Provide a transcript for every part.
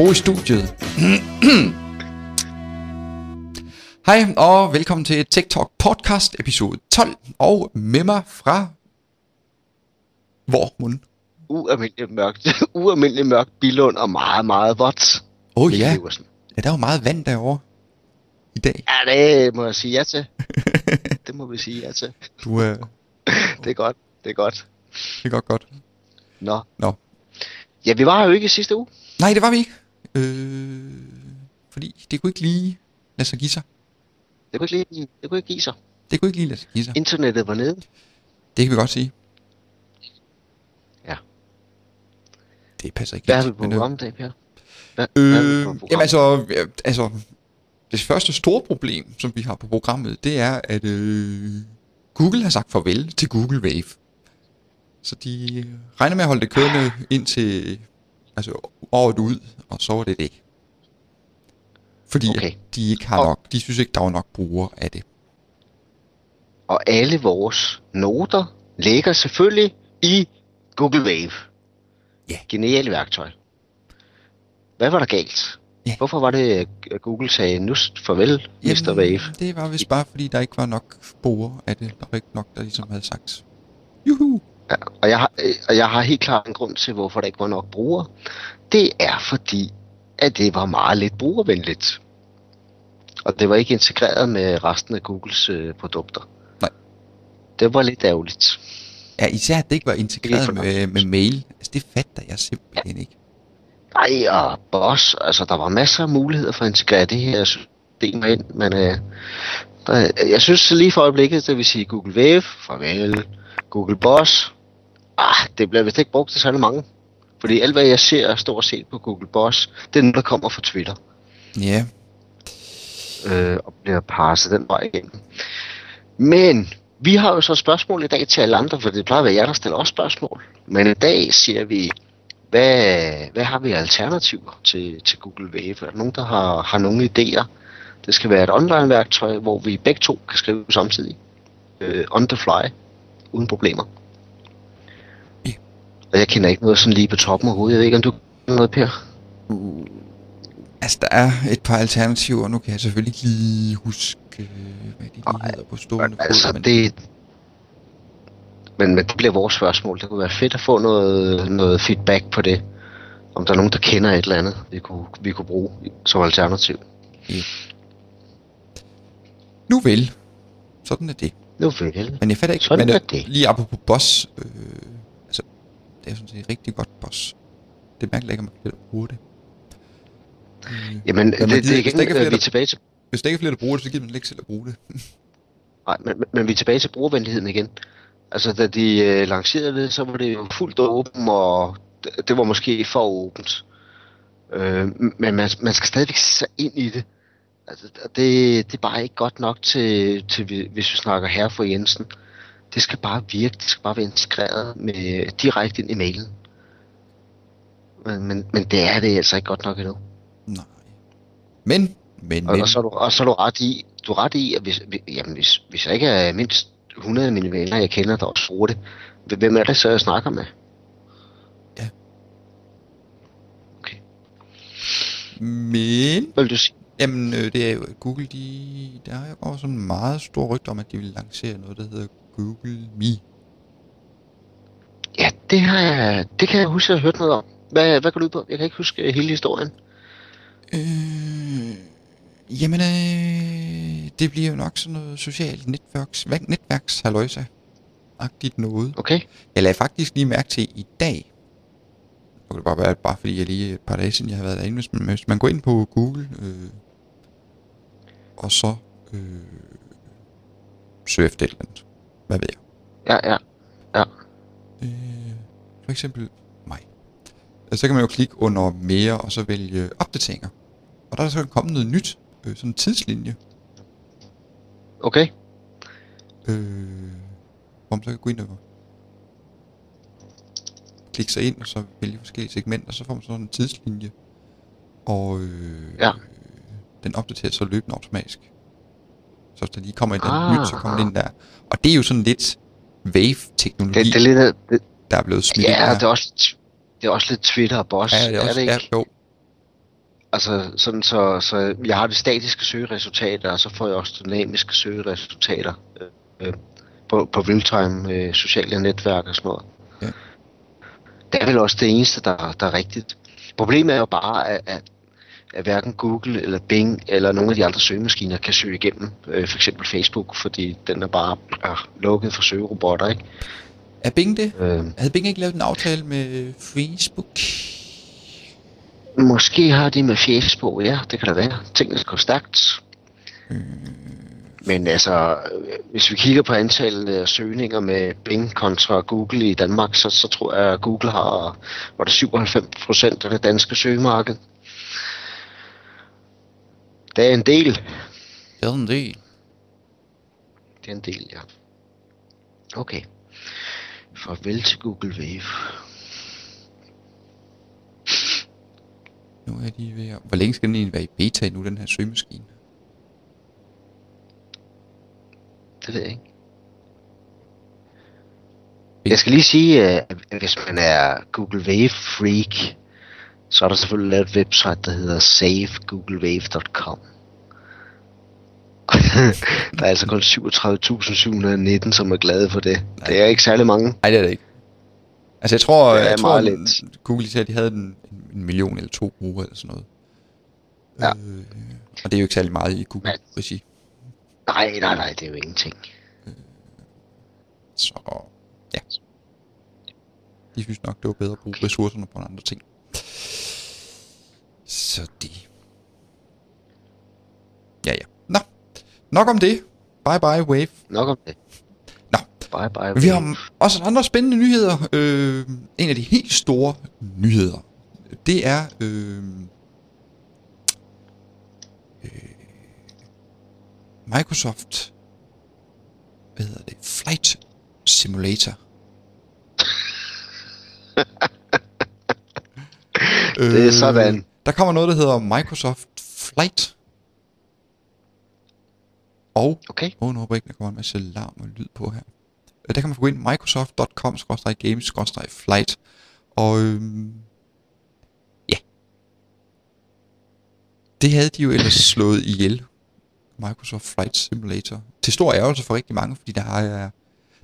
Bo i studiet. Hej og velkommen til TikTok podcast episode 12 og med mig fra hvor mund? Ualmindeligt mørkt, ualmindeligt mørkt Bilund og meget, meget vådt. Åh oh, ja. Iversen. ja, der er jo meget vand derovre i dag. Ja, det må jeg sige ja til. det må vi sige ja til. Du, øh, Det er godt, det er godt. det er godt godt. Nå. Nå. Ja, vi var jo ikke i sidste uge. Nej, det var vi ikke. Øh, fordi det kunne ikke lige lade sig give sig. Det kunne ikke, lige, det kunne ikke give sig. Det kunne ikke lige lade sig give sig. Internettet var nede. Det kan vi godt sige. Ja. Det passer ikke Hvad har vi på men, øh, programmet Per? Hvad, hvad Øh, programmet? jamen altså, øh, altså, det første store problem, som vi har på programmet, det er, at øh, Google har sagt farvel til Google Wave. Så de regner med at holde det kørende indtil altså, året ud, og så er det det. Fordi Okay. de ikke har Og- nok, de synes ikke, der er nok brugere af det. Og alle vores noter ligger selvfølgelig i Google Wave. Ja. Genialt værktøj. Hvad var der galt? Ja. Hvorfor var det, at Google sagde, nu farvel, Mr. Wave? det var vist bare, fordi der ikke var nok brugere af det. Der var ikke nok, der ligesom havde sagt, juhu, Ja, og, jeg har, øh, og jeg har helt klart en grund til, hvorfor der ikke var nok brugere. Det er fordi, at det var meget lidt brugervenligt. Og det var ikke integreret med resten af Googles øh, produkter. Nej. Det var lidt ærgerligt. Ja, især at det ikke var er integreret med, med mail. Altså, det fatter jeg simpelthen ikke. Nej, og boss, altså der var masser af muligheder for at integrere det her system ind, men øh, der, jeg synes lige for øjeblikket, det vil sige Google Wave, farvel, Google Boss, ah, det bliver vist ikke brugt til særlig mange. Fordi alt hvad jeg ser stort set på Google Boss, det er noget, der kommer fra Twitter. Ja, øh, og bliver passet den vej igennem. Men vi har jo så spørgsmål i dag til alle andre, for det plejer at være jer, der stiller også spørgsmål. Men i dag siger vi, hvad, hvad har vi alternativer til, til Google Wave? Er der nogen, der har, har nogle idéer? Det skal være et online-værktøj, hvor vi begge to kan skrive samtidig. Øh, on the fly, uden problemer. Og jeg kender ikke noget sådan lige på toppen af hovedet. Jeg ved ikke, om du kender noget, Per? Altså, der er et par alternativer. Nu kan jeg selvfølgelig ikke lige huske, hvad de lige hedder på stående fod. Altså, men det... Men, men det bliver vores spørgsmål. Det kunne være fedt at få noget, noget feedback på det. Om der er nogen, der kender et eller andet, vi kunne, vi kunne bruge som alternativ. Nu vel. Sådan er det. Nu vel. Men jeg fatter ikke, Sådan men, er det. lige apropos boss. Øh, altså, det er rigtig godt boss. Det er mærkeligt ikke, at man kan bruge det. Øh, Jamen, men det, det, det ikke er flere, øh, vi er tilbage til, hvis der ikke er flere, der bruger det, så gider man ikke selv at bruge det. nej, men, men- vi er tilbage til brugervenligheden igen. Altså, da de øh, lancerede det, så var det jo fuldt åbent, og det, det var måske for åbent. Øh, men man, man skal stadigvæk se sig ind i det. Altså, det, det er bare ikke godt nok til, til vi- hvis vi snakker her for Jensen. Det skal bare virke, det skal bare være integreret med, direkte ind i mailen. Men, men, men det er det altså ikke godt nok endnu. Nej. Men, men, Og, men. og, så er du, og så er du ret i, du er ret i at hvis, jamen, hvis, hvis jeg ikke er mindst 100 af mine venner, jeg kender, der også bruger det, hvem er det så, jeg snakker med? Ja. Okay. Men, Hvad vil du sige? jamen, øh, det er jo Google, de, der er jo også sådan meget stor rygte om, at de vil lancere noget, der hedder Google Me. Ja, det, har jeg, det kan jeg huske, at jeg har hørt noget om. Hvad, hvad går du ud på? Jeg kan ikke huske øh, hele historien. Øh, jamen, øh, det bliver jo nok sådan noget socialt netværks, netværks agtigt noget. Okay? Jeg lagde faktisk lige mærke til i dag, det kan bare være, bare fordi jeg lige et par dage siden, jeg har været derinde, hvis man, hvis man går ind på Google, øh, og så øh, søger efter et eller andet, hvad ved jeg, Ja, ja. øh, for eksempel mig. Øh, Så kan man jo klikke under mere, og så vælge opdateringer. Og der er så kommet noget nyt, øh, sådan en tidslinje, Okay. øh, hvor man så kan gå ind og klikke sig ind, og så vælge forskellige segmenter, så får man sådan en tidslinje. Og øh, Ja. den opdaterer så løbende automatisk. Så hvis der lige kommer et eller Ah. andet nyt, så kommer det ind der. Og det er jo sådan lidt wave-teknologi, Det, det er lidt, det, der er blevet smidt ja, det er også, det er også lidt Twitter og boss. Ja, det er også, det ikke? ja, jo. Altså sådan så, så jeg har de statiske søgeresultater, og så får jeg også dynamiske søgeresultater øh, øh, på, på real-time øh, sociale netværk og sådan noget. Ja. Det er vel også det eneste, der, der er rigtigt. Problemet er jo bare, at, at, at hverken Google eller Bing eller nogle af de andre søgemaskiner kan søge igennem øh, for eksempel Facebook, fordi den er bare øh, lukket for søgerobotter, ikke? Er Bing det? Øh, Havde Bing ikke lavet en aftale med Facebook? Måske har de med Facebook, ja, det kan da være. Tingene går stærkt. Men altså, hvis vi kigger på antallet af søgninger med Bing kontra Google i Danmark, så, så tror jeg, at Google har var det 97 procent af det danske søgemarked. Det er en del. Det er en del. Det er en del, ja. Okay. Farvel til Google Wave. Nu er de ved at... Hvor længe skal den egentlig være i beta nu, den her søgemaskine? Det ved jeg ikke. Jeg skal lige sige, at hvis man er Google Wave freak, så er der selvfølgelig lavet et website, der hedder savegooglewave.com. der er altså kun 37.719, som er glade for det. Nej. Det er ikke særlig mange. Nej, det er det ikke. Altså, jeg tror, er jeg tror lidt. Google sagde, at de havde en, en million eller to brugere eller sådan noget. Ja. Øh, og det er jo ikke særlig meget i Google-regi. Nej, nej, nej, det er jo ingenting. Så ja. De synes nok, det var bedre at bruge ressourcerne på andre ting. Så det. Ja, ja. Nå. Nok om det. Bye bye, Wave. Nok om det. Nå. Bye bye. Men vi Wave. har også andre spændende nyheder. Øh, en af de helt store nyheder, det er øh, øh, Microsoft, hvad hedder det, Flight Simulator. Det er sådan. Der kommer noget, der hedder Microsoft Flight. Og Okay. Åh, oh, nu håber jeg ikke, der kommer en masse larm og lyd på her. Øh, Der kan man få gå ind microsoft.com-games-flight. Og øhm, ja. Det havde de jo ellers slået ihjel. Microsoft Flight Simulator. Til stor ærgelse for rigtig mange, fordi der er,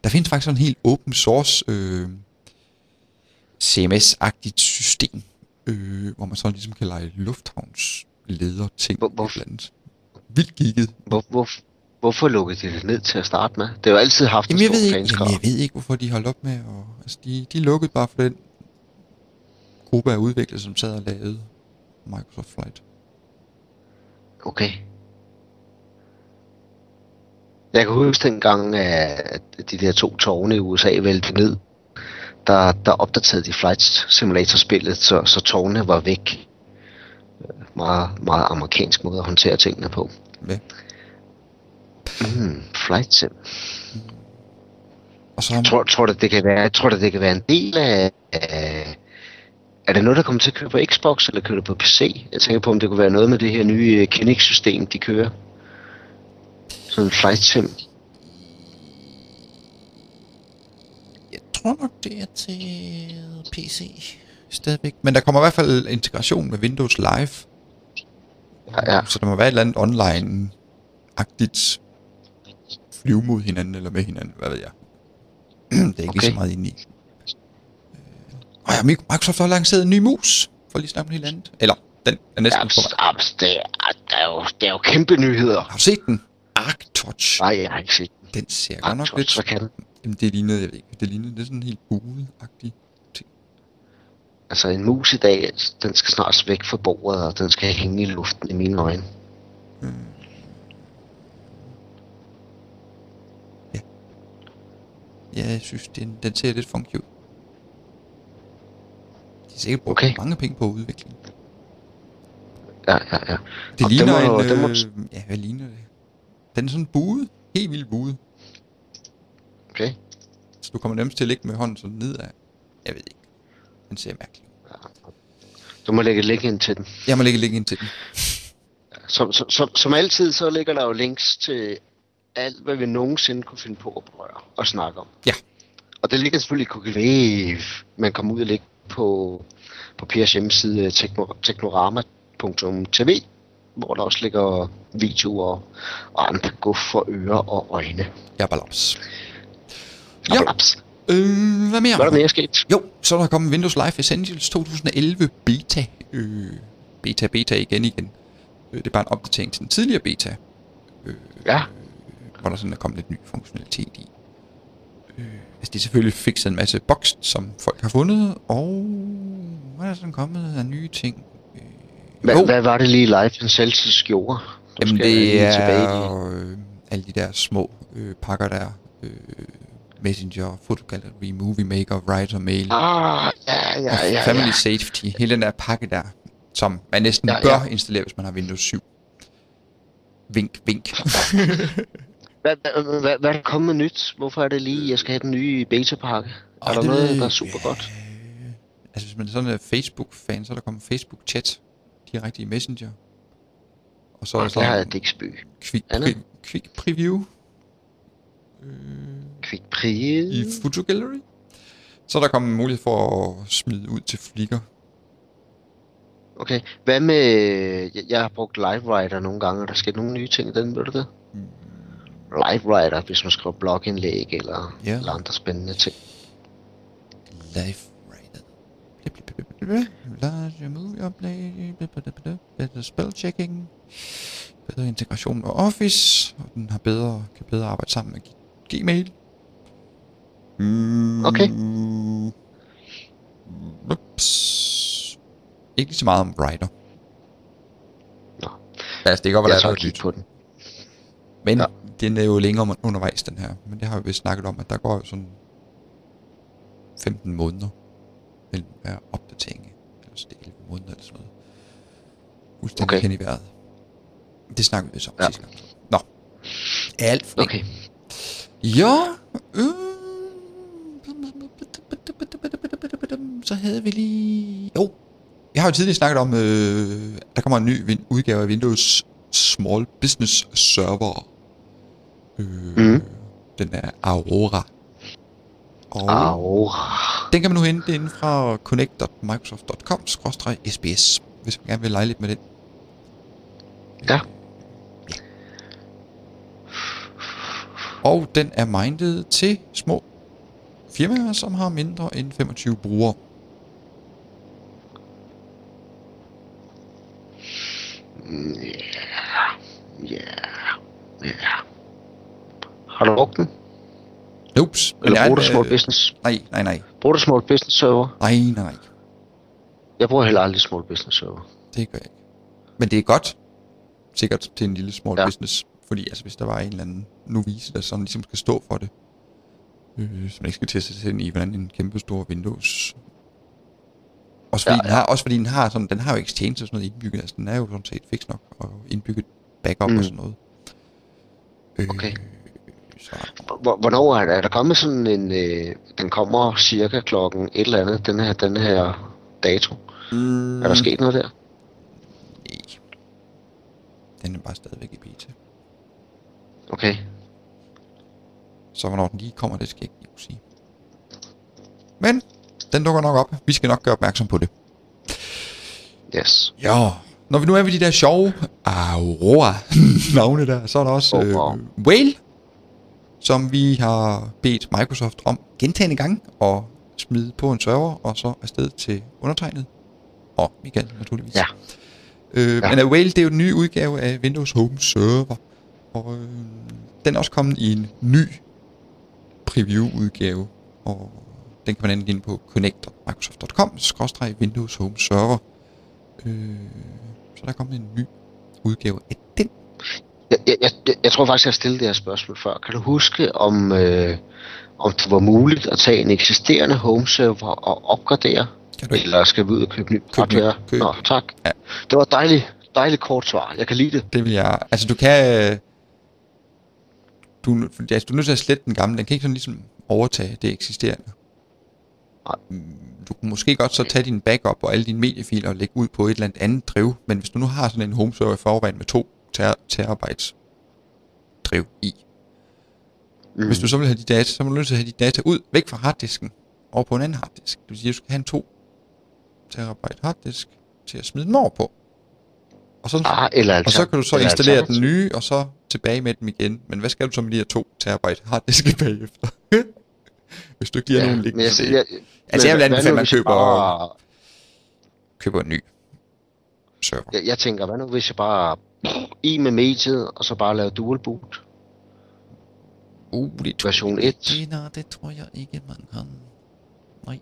der findes faktisk sådan en helt open source øh, CMS-agtigt system, øh, hvor man så ligesom kan lege lufthavnsleder ting. Hvor- hvor-. Vildt gigget. Hvor, hvor, hvorfor lukkede de det ned til at starte med? Det har jo altid haft en Jamen jeg, stor ved ikke, fanskare. jeg ved ikke, hvorfor de holdt op med at... Altså, de, de lukkede bare for den gruppe af udviklere, som sad og lavede Microsoft Flight. Okay. Jeg kan huske dengang, at de der to tårne i USA væltede ned. Der, der opdaterede de Flight Simulator-spillet, så, så tårnene var væk. Meget, meget amerikansk måde at håndtere tingene på. Ja. Mm, Flight Sim. Og så... Tror, tror du, det kan være, tror du, det kan være en del af, af... Er det noget, der kommer til at køre på Xbox, eller kører det på PC? Jeg tænker på, om det kunne være noget med det her nye øh, Kinect-system, de kører. Sådan en flight sim. Jeg tror nok, det er til PC stadigvæk. Men der kommer i hvert fald integration med Windows Live. Ja, ja. Så der må være et eller andet online-agtigt flyve mod hinanden eller med hinanden, hvad ved jeg. det er ikke okay. så meget inde i. Øh, Og ja, Microsoft har lanceret en ny mus, for lige at snakke om helt andet. Eller, den er næsten vej. jamen, det, er, det, er jo, det er jo kæmpe nyheder. Har du set den? ArcTouch. Nej, jeg har ikke set den. Den ser godt nok Arctouch, lidt... Hvad kan den? Jamen, det lignede, jeg ved ikke, det lignede, det er sådan helt buet-agtigt. Altså, en mus i dag, den skal snart væk fra bordet, og den skal hænge i luften i mine øjne. Ja, jeg synes, den, den ser lidt funky ud. De sikkert brugt Okay. mange penge på udvikling. Ja, ja, ja. Det Og ligner må- en... den må- Øh, ja, hvad ligner det? Den er sådan buet. Helt vildt buet. Okay. Så du kommer nemmest til at ligge med hånden sådan nedad. Jeg ved ikke. Den ser mærkelig. Du må lægge et link ind til den. Jeg må lægge link ind til den. Som, som, som, som altid, så ligger der jo links til alt, hvad vi nogensinde kunne finde på at berøre og snakke om. Ja. Og det ligger selvfølgelig i Wave. Man kommer ud og ligge på, på Pers hjemmeside Tekno, Teknorama www.windows.tv, hvor der også ligger videoer og andre guf for ører og øjne. Ja. Ja, øh, hvad mere? Hvad er der mere sket? Jo, så er der kommet Windows Live Essentials 2011 beta. Øh, beta, beta igen igen. Øh, det er bare en opdatering til den tidligere beta, Ja, hvor der sådan er kommet lidt ny funktionalitet i. Øh, altså de selvfølgelig fikset en masse bugs, som folk har fundet, og hvad er der sådan kommet af nye ting? Øh, hvad, jo, hvad var det lige Live Celsius gjorde? Jamen det lige tilbage er øh, alle de der små øh, pakker der. Øh, Messenger, Photogallery, Movie Maker, Writer Mail, Ah, ja, ja, ja, Family ja. Safety, hele den der pakke der, som man næsten Ja, ja, bør installere, hvis man har Windows 7. Vink, vink. Hvad, hvad, hvad, hvad er der kommet nyt? Hvorfor er det lige, jeg skal have den nye beta-pakke? Er der det noget, der er super godt? Altså hvis man er sådan en Facebook-fan, så er der kommet Facebook-chat direkte i Messenger. Og så er der Det har jeg sådan quick, pre- quick preview Quick preview. i Photo Gallery. Så er der kommet mulighed for at smide ud til Flickr. Okay, hvad med... Jeg, har brugt LiveWriter nogle gange, og der sker nogle nye ting i den, ved du det? LiveWriter, hvis man skriver blogindlæg eller, Ja. eller andre spændende ting. Live writer. Large movie update. Bedre spell checking. Bedre integration med Office. Og den har bedre, kan bedre arbejde sammen med Gmail. Mm, Okay. Ups. Ikke lige så meget om writer. Nå. Altså, det godt være, Jeg der er nyt. på den. Men Ja. den er jo længere undervejs, den her. Men det har vi snakket om, at der går jo sådan 15 måneder mellem hver opdatering. Eller så det er 11 måneder eller sådan noget. Fuldstændig Okay. hen i vejret. Det snakkede vi så om ja. sidste gang. Nå. Alt for Okay. Ja. Øh. Så havde vi lige... Jo. Jeg har jo tidligere snakket om, øh, der kommer en ny udgave af Windows Small Business Server. Øh, Mhm. Den er Aurora. Og Au. den kan man nu hente inde fra connect.microsoft.com-sbs, hvis man gerne vil lege lidt med den. Ja. Og den er mindet til små firmaer, som har mindre end 25 brugere. Ja. Ja. Har du brugt den? Ups. Eller er bruger du Small øh, Business? Nej, nej, nej. Bruger du Small Business Server? Nej, nej. Jeg bruger heller aldrig Small Business Server. Det gør jeg ikke. Men det er godt. Sikkert til en lille small Ja. ja. business. Fordi altså, hvis der var en eller anden novice, der sådan ligesom skal stå for det. Øh, så man ikke skal til at sætte ind i, hvordan en kæmpe stor Windows... Også fordi, Ja, ja, Den, har, også fordi den har sådan, den har jo Exchange og sådan noget indbygget. Altså, den er jo sådan set fix nok. Og indbygget backup Mm. mm. og sådan noget. Øh, Okay. Så, Hvor- Hvornår er er der kommet sådan en... Øh, den kommer cirka klokken et eller andet, den her, den her dato. mm, Er der sket noget der? Nej. Den er bare stadigvæk i beta. Okay. Så hvornår den lige kommer, det skal jeg ikke sige. Men den dukker nok op. Vi skal nok gøre opmærksom på det. Yes. Ja. Når vi nu er ved de der sjove Aurora navne der, så er der også øh, Whale, som vi har bedt Microsoft om gentagende gange at smide på en server, og så afsted til undertegnet. Og Michael, naturligvis. Ja. Øh, Ja. Men Whale, det er jo den nye udgave af Windows Home Server. Og øh, den er også kommet i en ny preview-udgave. Og den kan man enten ind på connect.microsoft.com-windows Home Server. Øh, så der er kommet en ny udgave af den. Jeg, jeg, jeg, jeg tror faktisk, jeg har stillet det her spørgsmål før. Kan du huske, om, øh, om det var muligt at tage en eksisterende home server og opgradere? Kan du ikke? Eller skal vi ud og købe ny hardware? Køb. Nå, tak. Ja. Det var et dejligt, dejligt kort svar. Jeg kan lide det. Det vil jeg... Altså, du kan... øh, Du, altså, du er nødt til at slette den gamle. Den kan ikke sådan ligesom overtage det eksisterende. Mm, Du kan måske godt så tage din backup og alle dine mediefiler og lægge ud på et eller andet andet driv. Men hvis du nu har sådan en home server i forvejen med to ter- terabytes driv i. Mm. Hvis du så vil have de data, så må du nødt til at have de data ud, væk fra harddisken, over på en anden harddisk. Det vil sige, at du skal have en 2 terabyte harddisk til at smide dem over på. Og så, Ah, eller og så kan du så installere den nye, og så tilbage med dem igen. Men hvad skal du så med de her 2 terabyte harddiske bagefter? Hvis du ikke lige har nogen men liggende jeg, det. jeg, Altså, jeg vil anbefale, at man jeg køber- Bare, Køber en ny server. jeg, jeg tænker, hvad nu hvis jeg bare i med mediet, og så bare lave dual boot? Uh, det Version jeg 1. ikke. Nej, det tror jeg ikke, man kan. Nej,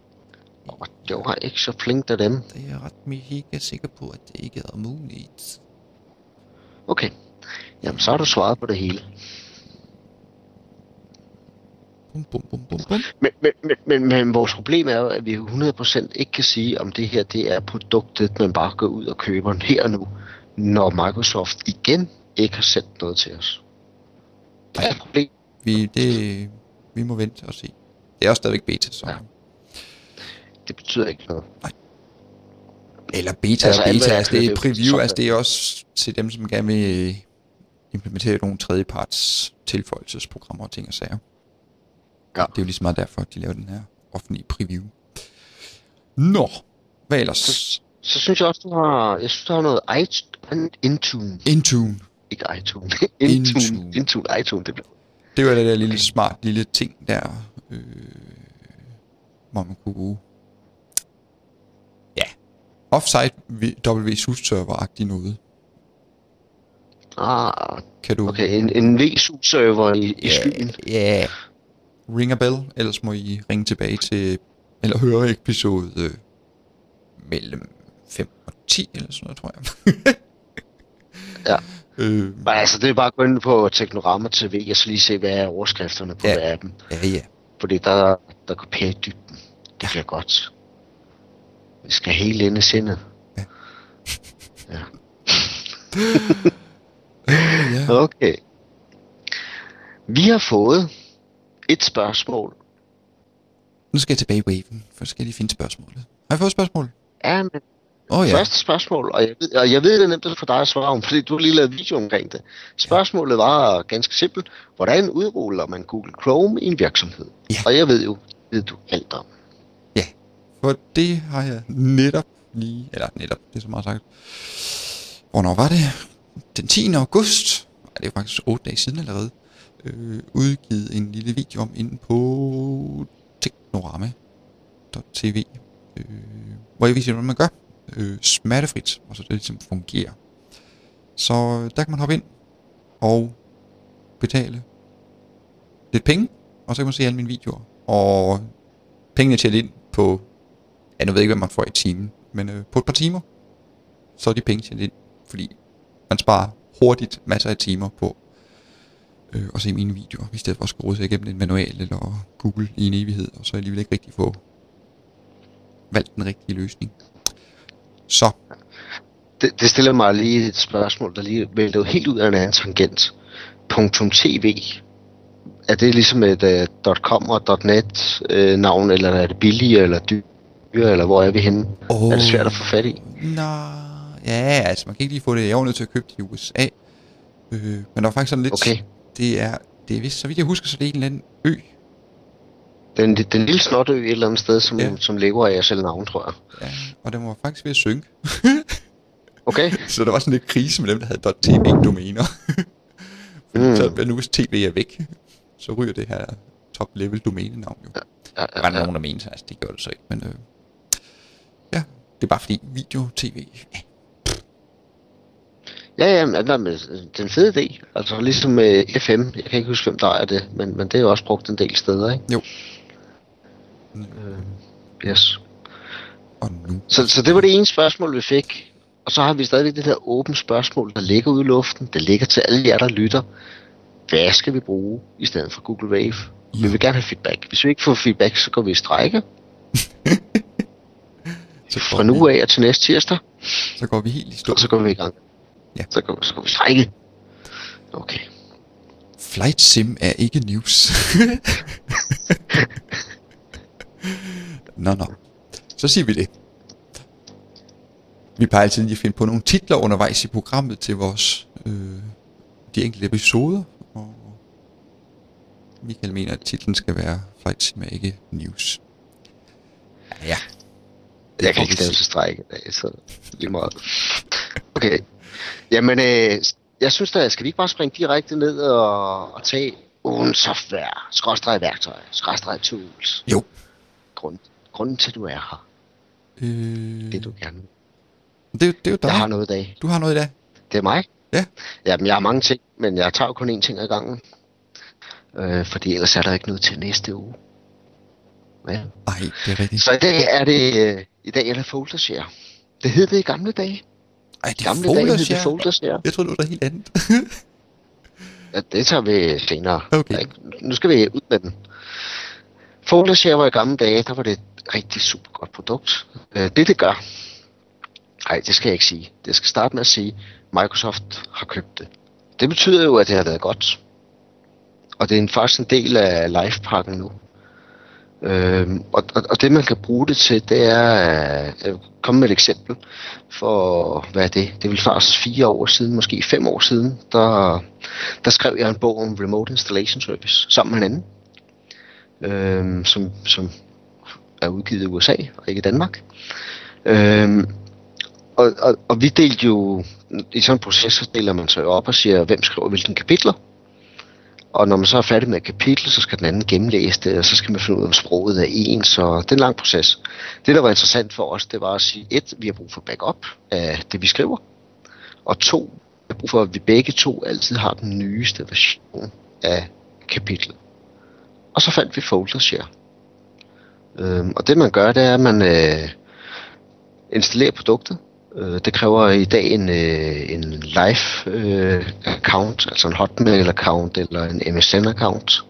Og det var ikke så flink af dem. det er jeg ret mega sikker på, at det ikke er muligt. Okay. Jamen, så har du svaret på det hele. Bum, bum, bum, bum, bum. Men, men, men, men, men vores problem er jo, at vi 100% ikke kan sige, om det her det er produktet, man bare går ud og køber her og nu, når Microsoft igen ikke har sendt noget til os. Det er et problem. Vi, det, vi må vente og se. Det er også stadigvæk beta, så... Ja. Det betyder ikke noget. Eller beta Altså, altså, alt, beta, altså det er preview, altså det er også til dem, som gerne vil øh, implementere nogle tredjeparts tilføjelsesprogrammer og ting og sager. Ja. Det er jo lige så meget derfor, de laver den her offentlige preview. Nå, hvad ellers? Så, så synes jeg også, du har, jeg synes, du har noget iTunes, Intune, Intune. ikke iTunes, Intune, Intune. Intune, iTunes, det blev. Det var det der lille smart lille ting der, øh, hvor man kunne bruge. Ja, offsite WSUS server-agtig noget. Ah, Kan du... okay, en, en VSU-server i, i skyen. Ja. Ring a bell, ellers må I ringe tilbage til, eller høre episode øh, mellem 5 og 10, eller sådan noget, tror jeg. Ja. øh, Men altså, det er bare at gå ind på Teknorama TV, og så lige se, hvad er overskrifterne på Ja. ja. hver af dem. ja, ja. Fordi der, der går pænt i dybden. Det bliver godt. Vi skal helt ind i sindet. Ja. ja. ja. Okay. Vi har fået et spørgsmål. Nu skal jeg tilbage i waven, for skal jeg lige finde spørgsmålet. Har jeg fået et spørgsmål? Ja, men oh, ja. ja. første spørgsmål, og jeg, ved, og jeg ved, det er nemt for dig at svare om, fordi du har lige lavet video omkring det. Spørgsmålet var ganske simpelt. Hvordan udruller man Google Chrome i en virksomhed? Ja. Og jeg ved jo, ved du alt om. For det har jeg netop lige, eller netop, det er så meget sagt. Hvornår var det? Den 10. august, Ej, det er faktisk 8 dage siden allerede, øh, udgivet en lille video om inde på teknorama.tv, øh, hvor jeg viser, hvordan man gør øh, smertefrit, og så det ligesom fungerer. Så øh, der kan man hoppe ind og betale lidt penge, og så kan man se alle mine videoer. Og pengene er ind på Ja, nu ved jeg ikke, hvad man får i timen, men øh, på et par timer, så er de penge tjent ind, fordi man sparer hurtigt masser af timer på øh, at se mine videoer, i stedet for at rode sig igennem en manual eller Google i en evighed, og så alligevel ikke rigtig få valgt den rigtige løsning. Så, Det, det stiller mig lige et spørgsmål, der lige vælter helt ud af en anden tangent. .tv. Er det ligesom et uh, .com og .net uh, navn, eller er det billigere eller dyrere, eller hvor er vi henne? oh, Er det svært at få fat i? Nej, ja, altså man kan ikke lige få det. Jeg var nødt til at købe det i USA. Øh, men der var faktisk sådan lidt... Okay. Det er, det er vist, så vidt jeg husker, så det er en eller anden ø. Den, den lille snotø et eller andet sted, som, Ja. ja. som lever af selv navn, tror jeg. Ja, og den var faktisk ved at synke. Okay? Så der var sådan lidt krise med dem, der havde .tv-domæner. Mm. Så nu hvis tv er væk, så ryger det her top-level domænenavn jo. Ja, ja, var der ja. nogen, der mente, altså det gjorde det så ikke, men øh, ja, det er bare fordi video, tv, ja, Ja, ja, men, men den fede idé. Altså ligesom med FM. Jeg kan ikke huske, hvem der er det, men, men det er jo også brugt en del steder, ikke? Jo. Øh, yes. og nu, Så, så det var det ene spørgsmål, vi fik. Og så har vi stadigvæk det her åbent spørgsmål, der ligger ude i luften. Det ligger til alle jer, der lytter. Hvad skal vi bruge i stedet for Google Wave? Ja. Vi vil gerne have feedback. Hvis vi ikke får feedback, så går vi i strække. så Fra nu af og til næste tirsdag, så går vi helt i stå. og så går vi i gang. Ja. Så så går vi strække. Okay. Flight sim er ikke news. nå, nå. Så siger vi det. Vi plejer altid at finde på nogle titler undervejs i programmet til vores øh, de enkelte episoder. Og Michael mener, at titlen skal være Flight sim er ikke news. Ja. Jeg kan ikke se. til strække i dag, så lige meget. Okay. Jamen, øh, jeg synes da, skal vi ikke bare springe direkte ned og, og tage ugen software, skråstrej værktøj, skråstrej tools? Jo. Grund, grunden til, at du er her, Øh, det du gerne det, er jo- det er jo dig. Jeg har noget i dag. Du har noget i dag. Det er mig. Ja. Jamen, jeg har mange ting, men jeg tager jo kun én ting ad gangen. Øh, fordi ellers er der ikke noget til næste uge. Ja. Nej, det er rigtigt. Så i dag er det, øh, i dag er det folder share. Det hed det i gamle dage. Ej, er gamle dage hed folder det share. folder share. Jeg troede, det var noget helt andet. Ja, det tager vi senere. Okay. Ikke? Nu skal vi ud med den. Folder share var i gamle dage, der var det et rigtig super godt produkt. Øh, det det gør, nej, det skal jeg ikke sige. Det skal starte med at sige, Microsoft har købt det. Det betyder jo, at det har været godt. Og det er en, faktisk en del af Life-pakken nu. Øhm, og, og, og det man kan bruge det til, det er øh, at komme med et eksempel for, hvad er det? Det vil faktisk fire år siden, måske fem år siden, der, der skrev jeg en bog om Remote Installation Service sammen med en anden, øhm, som, som er udgivet i USA og ikke i Danmark. Øhm, og, og, og vi delte jo, i sådan en proces, så deler man sig op og siger, hvem skriver hvilke kapitler. Og når man så er færdig med et kapitel, så skal den anden gennemlæse det, og så skal man finde ud af, om sproget er ens, så det er en lang proces. Det, der var interessant for os, det var at sige, et, vi har brug for backup af det, vi skriver, og to, vi har brug for, at vi begge to altid har den nyeste version af kapitlet. Og så fandt vi folder share. Øhm, og det man gør, det er, at man øh, installerer produktet. Øh, det kræver i dag en, øh, en live øh, account, altså en hotmail account eller en MSN account.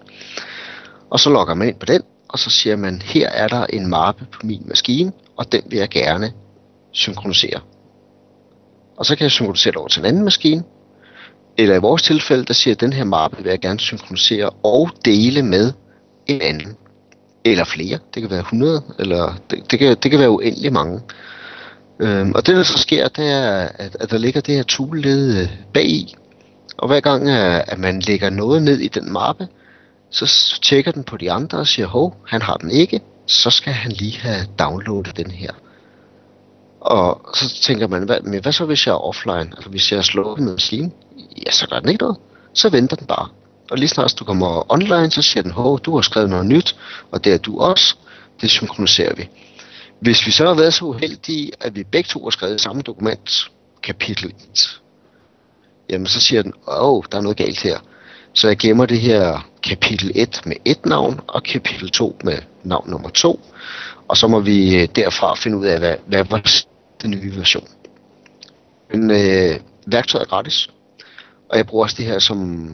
Og så logger man ind på den, og så siger man, her er der en mappe på min maskine, og den vil jeg gerne synkronisere. Og så kan jeg synkronisere det over til en anden maskine. Eller i vores tilfælde, der siger at den her mappe vil jeg gerne synkronisere og dele med en anden. Eller flere. Det kan være 100, eller det, det, kan, det kan være uendelig mange. Øhm, og det der så sker, det er, at, at der ligger det her tool-led øh, bagi. Og hver gang, øh, at, man lægger noget ned i den mappe, så tjekker den på de andre og siger, hov, han har den ikke, så skal han lige have downloadet den her. Og så tænker man, hvad, men hvad så hvis jeg er offline? Altså hvis jeg slår med maskinen, ja, så gør den ikke noget. Så venter den bare. Og lige snart du kommer online, så siger den, hov, du har skrevet noget nyt, og det er du også. Det synkroniserer vi. Hvis vi så har været så uheldige, at vi begge to har skrevet samme dokument, kapitel 1, jamen så siger den, åh, der er noget galt her. Så jeg gemmer det her kapitel 1 med et navn, og kapitel 2 med navn nummer 2. Og så må vi øh, derfra finde ud af, hvad, hvad var den nye version. Men øh, værktøjet er gratis. Og jeg bruger også det her som,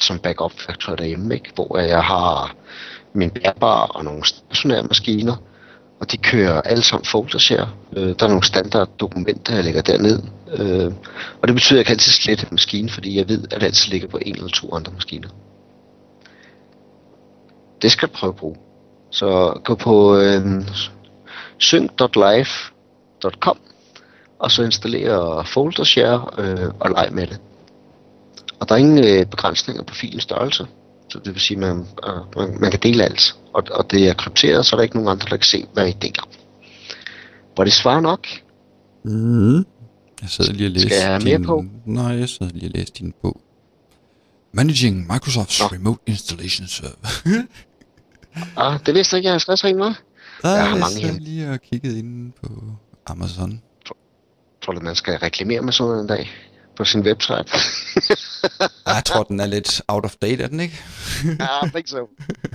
som backup-værktøj derhjemme, ikke? hvor jeg har min bærbare og nogle stationære maskiner, og de kører alle sammen folder share. Øh, der er nogle standard dokumenter, jeg lægger derned. Øh, og det betyder, at jeg kan altid slette maskinen, maskine, fordi jeg ved, at det altid ligger på en eller to andre maskiner. Det skal du prøve at bruge. Så gå på øh, sync.live.com og så installere folder share øh, og leg med det. Og der er ingen øh, begrænsninger på filens størrelse. Så det vil sige, at man, øh, man, man kan dele alt. Og, og det er krypteret, så er der ikke nogen andre, der kan se, hvad I deler. Var det svar nok? Mm. Jeg sad lige og læste Skal jeg have mere din... på? Nej, jeg sad lige og læste din bog. Managing Microsoft's Nå. Remote Installation Server. Ah, det vidste jeg ikke, jeg har skrevet mig. Der Jeg jeg har mange jeg lige og kigget inde på Amazon. Tror du, man skal reklamere med sådan en dag på sin website? Jeg tror, den er lidt out of date, er den ikke? I think so.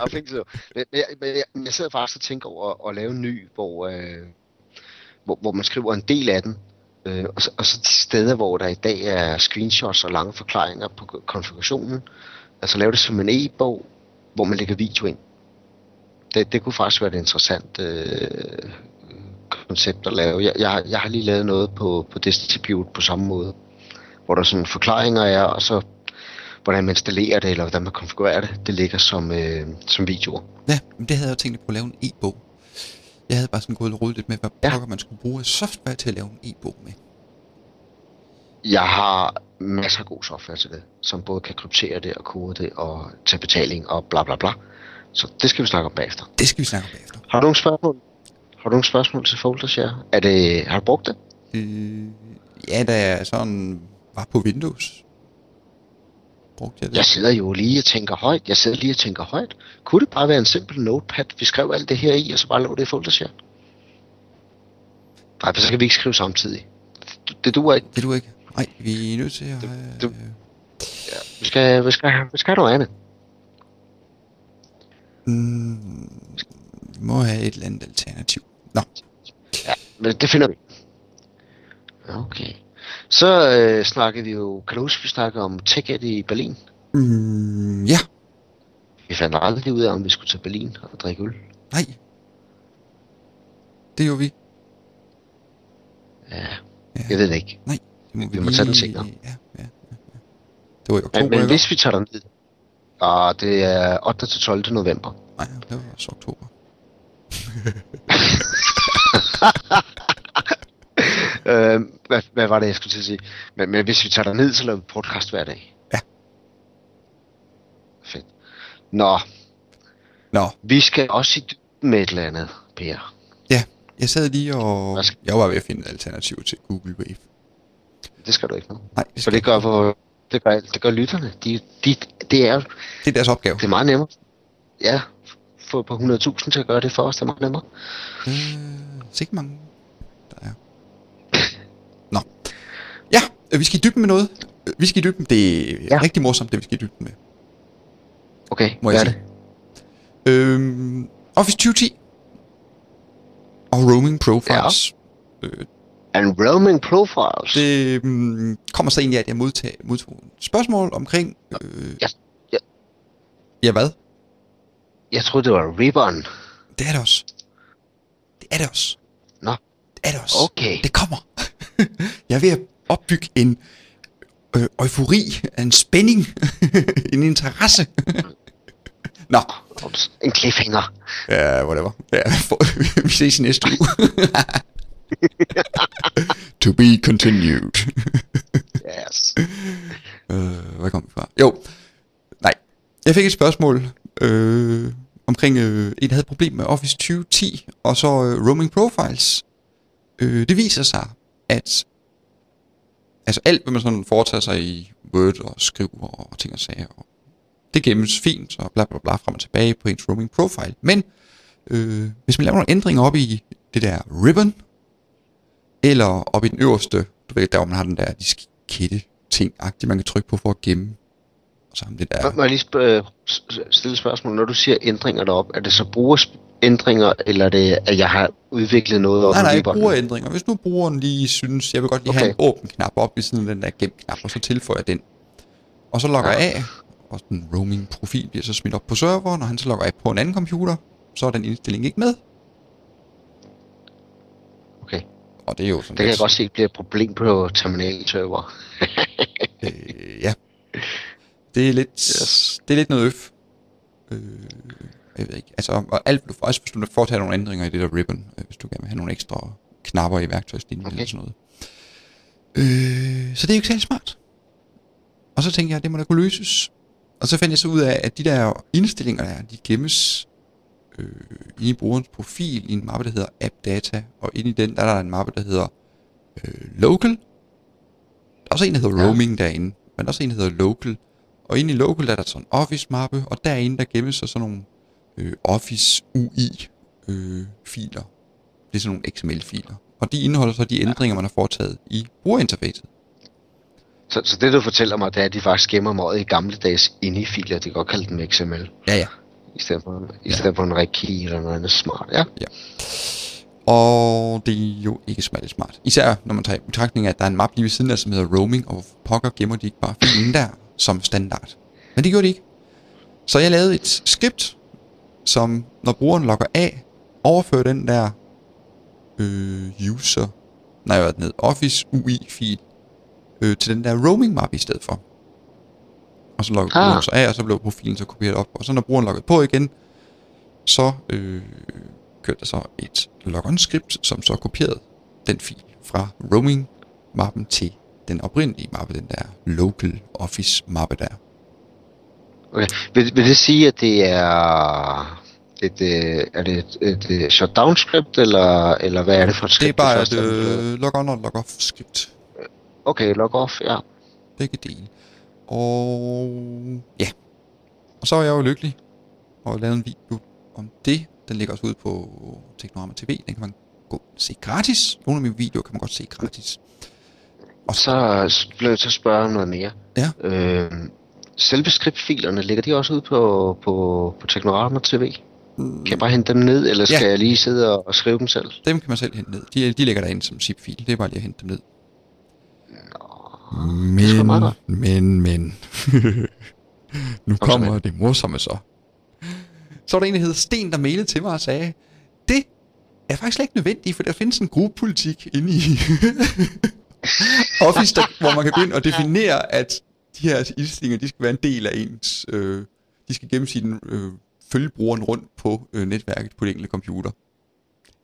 I think so. Men, jeg, men jeg, jeg sidder faktisk og tænker over at lave en ny, hvor, øh, hvor, hvor man skriver en del af den. Øh, og, så, og så de steder, hvor der i dag er screenshots og lange forklaringer på konfigurationen. Altså lave det som en e-bog, hvor man lægger video ind. Det, det kunne faktisk være et interessant øh, koncept at lave. Jeg, jeg, har- jeg har lige lavet noget på, på Distribute på samme måde. Hvor der sådan forklaringer er, og så hvordan man installerer det, eller hvordan man konfigurerer det, det ligger som, øh, som videoer. Ja, men det havde jeg jo tænkt på at lave en e-bog. Jeg havde bare sådan gået og rodet lidt med, hvad Ja. pokker man skulle bruge af software til at lave en e-bog med. Jeg har masser af god software til det, som både kan kryptere det og kode det og tage betaling og bla bla bla. Så det skal vi snakke om bagefter. Det skal vi snakke om bagefter. Har du nogle spørgsmål? Har du nogle spørgsmål til Folder Share? Er det, har du brugt det? Øh, ja, da jeg sådan var på Windows, brugte jeg det. Jeg sidder jo lige og tænker højt. Jeg sidder lige og tænker højt. Kunne det bare være en simpel notepad, vi skrev alt det her i, og så bare lå det i foldershare? Nej, for så kan vi ikke skrive samtidig. Det, det duer ikke. Det du ikke? Nej, vi er nødt til at... Det- det- Vi skal, vi skal, vi skal have noget andet. Mm, vi må have et eller andet alternativ. Nå, Ja, men det finder vi. Okay. Så øh, snakkede vi jo, kan du huske, vi snakkede om TechEd i Berlin? mm, ja, Vi fandt aldrig ud af, om vi skulle til Berlin og drikke øl. nej. Det gjorde vi. Ja, Ja. jeg ved det ikke. Nej, det må Vi må tage den senere. Ja, ja, ja, ja. Det var i oktober, Men, men ikke? hvis vi tager den ned, og det er 8. til 12. november. Nej, det var også oktober. Øh, hvad, hvad var det, jeg skulle til at sige? Men, men hvis vi tager ned, så laver vi podcast hver dag. Ja. Fedt. Nå, Nå, vi skal også i dybden med et eller andet, Per. ja. Jeg sad lige og... Skal- Jeg var ved at finde et alternativ til Google Wave. Det skal du ikke nu. Nej, det, For skal det gør, hvor, det gør, det gør lytterne. De, de, det, er, det er deres opgave. det er meget nemmere. Ja, få på 100.000 til at gøre det for os, det er meget nemmere. Øh, sikkert mange, der er. Nå. Ja, øh, vi skal i dybden med noget. Øh, Vi skal i dybden. Det er ja. Rigtig morsomt, det vi skal i dybden med. Okay, Må jeg er sige? det? Øhm, Office 2010 og Roaming Profiles. Ja. Øh, And roaming profiles. det mm, kommer så egentlig af, at jeg modtog et spørgsmål omkring... Øh, Ja, ja. ja, hvad? Jeg troede, det var ribbon. Det er det også. Det er det også. Nå. Det er det også. Okay. Det kommer. jeg er ved at opbygge en øh, eufori, en spænding, en interesse. Nå, Ups, en cliffhanger. ja, whatever. Ja, for, vi ses i næste uge. to be continued. Yes. øh, hvad kom vi fra? Jo, nej. Jeg fik et spørgsmål øh, omkring, øh, en der havde et problem med Office 2010, og så øh, Roaming Profiles. Øh, det viser sig, at altså alt, hvad man sådan foretager sig i Word og skriver og ting og sager, og det gemmes fint, og bla bla bla frem og tilbage på ens roaming profile. Men øh, hvis man laver nogle ændringer op i det der ribbon, eller op i den øverste, du ved, der hvor man har den der diskette ting man kan trykke på for at gemme. Og så det der... Må- jeg lige sp- øh, stille spørgsmål? Når du siger ændringer derop, er det så brugers ændringer, eller er det, at jeg har udviklet noget op Nej, nej, Ribbon? brugerændringer. Hvis nu brugeren lige synes, jeg vil godt lige have en Okay. åben knap op ved siden af den der gem knap, og så tilføjer jeg den. Og så logger jeg af, og den roaming profil bliver så smidt op på serveren, og han så logger af på en anden computer, så er den indstilling ikke med. Okay. Og det er jo sådan Det kan jeg lidt- godt se bliver et problem på terminalserver. Øh, ja. Det er lidt, Yes. det er lidt noget øf. Øh, jeg ved ikke. Altså, og alt, du, også hvis du foretager nogle ændringer i det der ribbon, øh, hvis du gerne vil have nogle ekstra knapper i værktøjslinjen okay. Eller sådan noget. Øh, så det er jo ikke særlig smart. Og så tænkte jeg, det må da kunne løses. Og så fandt jeg så ud af, at de der indstillinger der, de gemmes øh, inde i brugerens profil i en mappe, der hedder App Data, og inde i den, der er der en mappe, der hedder øh, Local. Der er også en, der hedder Ja. Roaming derinde, men der er også en, der hedder Local. Og inde i Local, der er der sådan en Office-mappe, og derinde, der gemmes så sådan nogle øh, Office UI-filer. det er sådan nogle XML-filer. Og de indeholder så de ændringer, man har foretaget i brugerinterfacet. Så, så det du fortæller mig, det er, at de faktisk gemmer meget i gamle dages inde-filer. De kan godt kalde dem XML. Ja, ja. I stedet for, i Ja. stedet for en rigtig eller noget andet smart. Ja. Og det er jo ikke særlig smart. Især når man tager i betragtning af, at der er en map lige ved siden af, som hedder roaming, og pokker gemmer de ikke bare filen der som standard. Men det gjorde de ikke. Så jeg lavede et script, som når brugeren logger af, overfører den der øh, user, nej, hvad ned, Office UI-fil, øh, til den der roaming map i stedet for. Og så logger Ah. brugeren så af, og så blev profilen så kopieret op. Og så når brugeren logger på igen, så øh, kørte der så et logon-skript, som så kopierede den fil fra roaming-mappen til den oprindelige mappe, den der local office-mappe der. Okay. Vil, vil det sige, at det er et, øh, er det et, et, et shutdown script, eller, eller hvad er det for et Det er script? bare et øh, log on og log off skript. Okay, log off, ja. Begge dele. Og ja. Og så er jeg jo lykkelig og lavet en video om det. Den ligger også ude på Teknorama TV. Den kan man gå se gratis. Nogle af mine videoer kan man godt se gratis. Og så bliver jeg til at spørge noget mere. Ja. Øh, selve scriptfilerne, ligger de også ude på, på, på Teknorama TV? Kan jeg bare hente dem ned, eller skal Ja. jeg lige sidde og, og skrive dem selv? Dem kan man selv hente ned. De, de ligger derinde som zip-fil. Det er bare lige at hente dem ned. det meget Men, godt. men, men. nu Kom kommer det morsomme så. Så var der en, der hed Sten, der mailede til mig og sagde, det er faktisk slet ikke nødvendigt, for der findes en gruppepolitik inde i Office, der, hvor man kan gå ind og definere, at de her indstillinger, de skal være en del af ens, øh, de skal gennemsige den, øh, følge brugeren rundt på øh, netværket på det enkelte computer.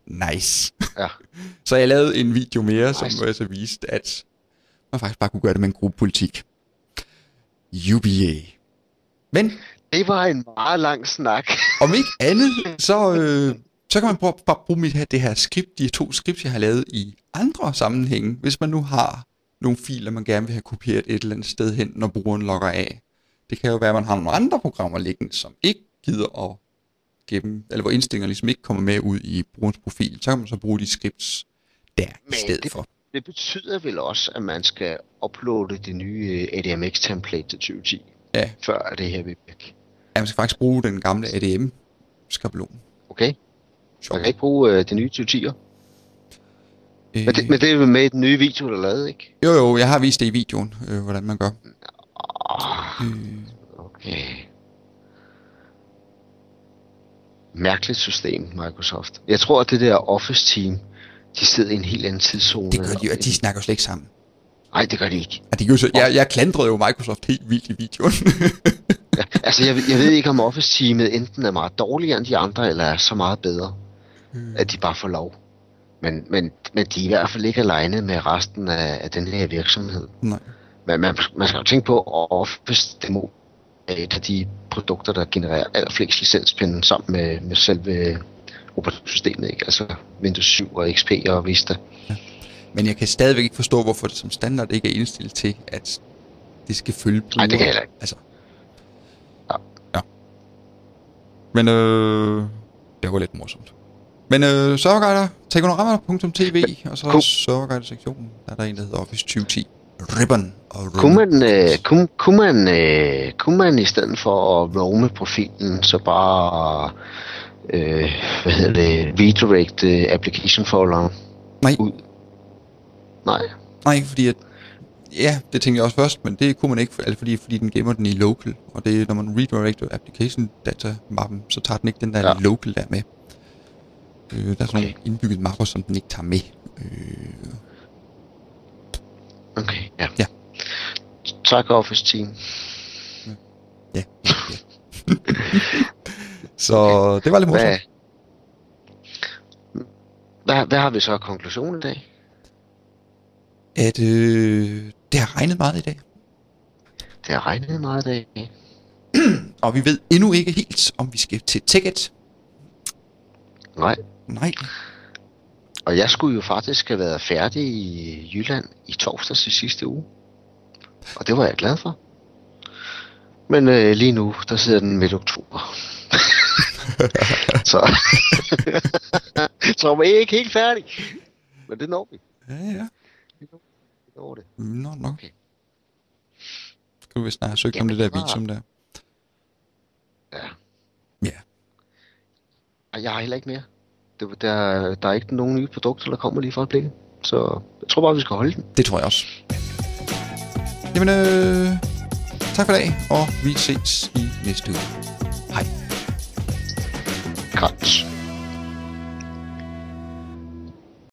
Nice. Ja. Så jeg lavede en video mere, Nice. som altså viste, at man faktisk bare kunne gøre det med en gruppepolitik. UBA. Men Det var en meget lang snak. om ikke andet, så, øh, så kan man prøve, bare bruge mit her, det her skript, de to skript, jeg har lavet i andre sammenhænge, hvis man nu har nogle filer, man gerne vil have kopieret et eller andet sted hen, når brugeren logger af. Det kan jo være, at man har nogle andre programmer liggende, som ikke gider at gemme, eller hvor indstillinger ligesom ikke kommer med ud i brugerens profil. Så kan man så bruge de scripts der i stedet det- for. Det betyder vel også, at man skal uploade det nye øh, ADMX-template til 2010, Ja, før det her vil virke. ja, man skal faktisk bruge den gamle ADM-skabelon. Okay? Man kan ikke bruge øh, det nye 2010'er. Øh, Men det, men det er med i den nye video, er lavet, ikke? jo, jo, jeg har vist det i videoen, øh, hvordan man gør. Oh, Øh, okay. Mærkeligt system, Microsoft. Jeg tror, at det der Office-team, de sidder i en helt anden tidszone. det gør de jo, og de snakker jo slet ikke sammen. Nej, det gør de ikke. Ja, det gør så, jeg, jeg klandrede jo Microsoft helt vildt i videoen. Ja, altså, jeg, jeg ved ikke, om Office-teamet enten er meget dårligere end de andre, eller er så meget bedre, Mm. at de bare får lov. Men, men, men de er i hvert fald ikke alene med resten af, af den her virksomhed. Nej. Men man, man skal jo tænke på, at Office Demo er et af de produkter, der genererer allerflest licenspinde sammen med, med selve operativsystemet, ikke? Altså Windows 7 og XP og Vista. Men jeg kan stadigvæk ikke forstå, hvorfor det som standard ikke er indstillet til, at det skal følge brugeren. Nej, det kan jeg ikke. Altså. Ja. ja. Men øh, det var lidt morsomt. Men øh, serverguider, tekonorama.tv, og så Cool. serverguider-sektionen, der er der en, der hedder Office 2010. Ribbon og Ribbon. Kunne man, øh, kunne, kunne, man, øh, kunne man i stedet for at roame profilen, så bare øh, hvad hedder det, redirect øh, application folderen Nej, ud? Nej. nej, fordi at, ja, det tænkte jeg også først, men det kunne man ikke, altså fordi, fordi den gemmer den i local, og det når man redirecter application data mappen, så tager den ikke den der. Ja. local der med. Øh, der er sådan okay. Okay. nogle indbygget mapper, som den ikke tager med. Øh, Okay, ja. Ja. Tak Office Team. ja. ja. så det var lidt Hvad, morsomt. hvad, hvad har vi så af konklusion i dag? At øh, det har regnet meget i dag, Det har regnet meget i dag. og vi ved endnu ikke helt, om vi skal til Ticket. Nej. Nej, Og jeg skulle jo faktisk have været færdig i Jylland i torsdags i sidste uge. Og det var jeg glad for. Men øh, lige nu, der sidder den midt oktober. så, så er ikke helt færdig. Men det når vi. ja, ja. Vi når det. Nå, nok. Okay. Skal vi snart søgt om det der visum der? Ja. Ja. Og jeg har heller ikke mere. Det, der, der er ikke nogen nye produkter, der kommer lige for øjeblikket. Så jeg tror bare, vi skal holde den. Det tror jeg også. Jamen, øh, tak for i dag, og vi ses i næste uge. Hej. Kranz.